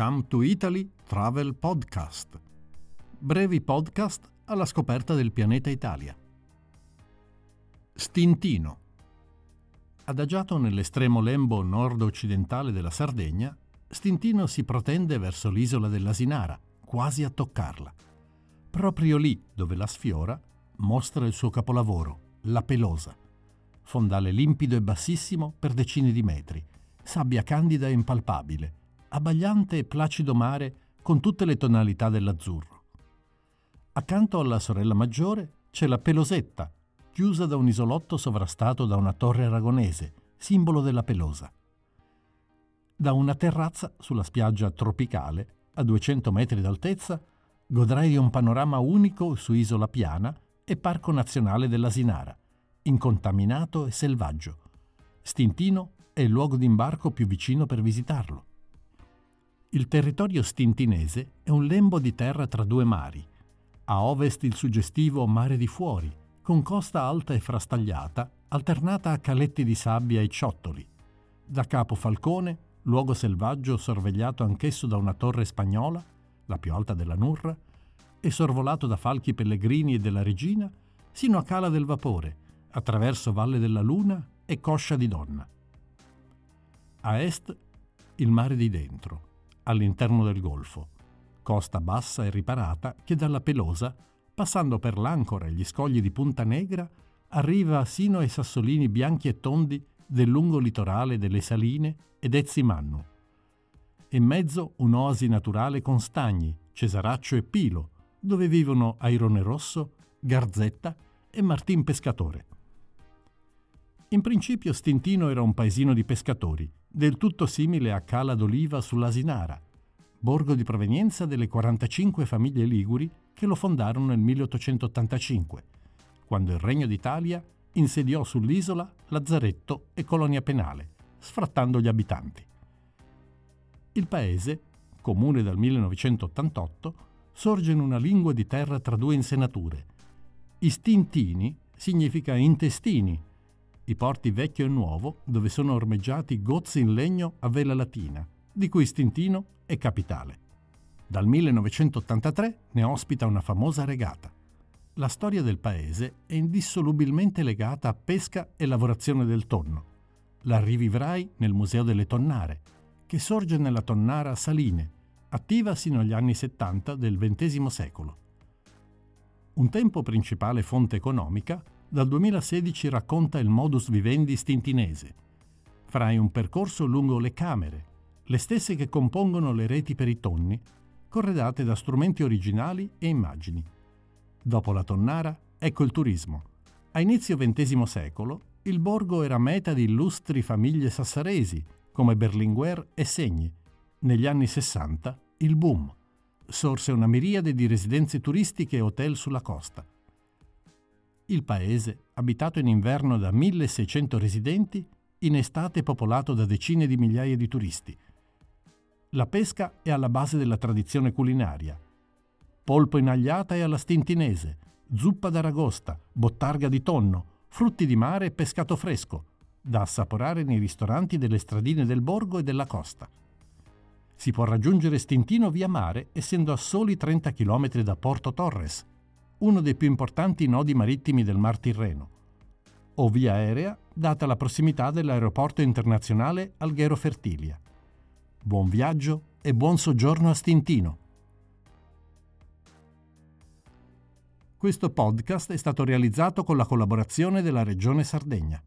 Come to Italy Travel Podcast. Brevi podcast alla scoperta del pianeta Italia. Stintino. Adagiato nell'estremo lembo nord-occidentale della Sardegna, Stintino si protende verso l'isola dell'Asinara, quasi a toccarla. Proprio lì dove la sfiora mostra il suo capolavoro, la Pelosa. Fondale limpido e bassissimo per decine di metri, sabbia candida e impalpabile, abbagliante e placido mare con tutte le tonalità dell'azzurro. Accanto alla sorella maggiore c'è la Pelosetta, chiusa da un isolotto sovrastato da una torre aragonese, simbolo della Pelosa. Da una terrazza sulla spiaggia tropicale, a 200 metri d'altezza, godrai di un panorama unico su Isola Piana e Parco Nazionale dell'Asinara, incontaminato e selvaggio. Stintino è il luogo d'imbarco più vicino per visitarlo. Il territorio stintinese è un lembo di terra tra due mari. A ovest il suggestivo Mare di Fuori, con costa alta e frastagliata, alternata a caletti di sabbia e ciottoli. Da Capo Falcone, luogo selvaggio sorvegliato anch'esso da una torre spagnola, la più alta della Nurra, e sorvolato da falchi pellegrini e della Regina, sino a Cala del Vapore, attraverso Valle della Luna e Coscia di Donna. A est il mare di dentro, all'interno del golfo, costa bassa e riparata che dalla Pelosa, passando per l'Ancora e gli scogli di Punta Negra, arriva sino ai sassolini bianchi e tondi del lungo litorale delle Saline ed Ezzimannu. In mezzo un'oasi naturale con stagni, Cesaraccio e Pilo, dove vivono Airone Rosso, Garzetta e Martin Pescatore. In principio Stintino era un paesino di pescatori, del tutto simile a Cala d'Oliva sull'Asinara, borgo di provenienza delle 45 famiglie liguri che lo fondarono nel 1885, quando il Regno d'Italia insediò sull'isola lazzaretto e colonia penale, sfrattando gli abitanti. Il paese, comune dal 1988, sorge in una lingua di terra tra due insenature. Istintini significa intestini i porti vecchio e nuovo, dove sono ormeggiati gozzi in legno a vela latina, di cui Stintino è capitale. Dal 1983 ne ospita una famosa regata. La storia del paese è indissolubilmente legata a pesca e lavorazione del tonno. La rivivrai nel Museo delle Tonnare, che sorge nella tonnara Saline, attiva sino agli anni 70 del XX secolo. Un tempo principale fonte economica, dal 2016 racconta il modus vivendi stintinese. Farai un percorso lungo le camere, le stesse che compongono le reti per i tonni, corredate da strumenti originali e immagini. Dopo la tonnara, ecco il turismo. A inizio XX secolo, il borgo era meta di illustri famiglie sassaresi, come Berlinguer e Segni. Negli anni 60, il boom. Sorse una miriade di residenze turistiche e hotel sulla costa. Il paese, abitato in inverno da 1600 residenti, in estate popolato da decine di migliaia di turisti. La pesca è alla base della tradizione culinaria. Polpo in agliata è alla stintinese, zuppa d'aragosta, bottarga di tonno, frutti di mare e pescato fresco, da assaporare nei ristoranti delle stradine del borgo e della costa. Si può raggiungere Stintino via mare essendo a soli 30 km da Porto Torres, uno dei più importanti nodi marittimi del Mar Tirreno, o via aerea, data la prossimità dell'aeroporto internazionale Alghero Fertilia. Buon viaggio e buon soggiorno a Stintino. Questo podcast è stato realizzato con la collaborazione della Regione Sardegna.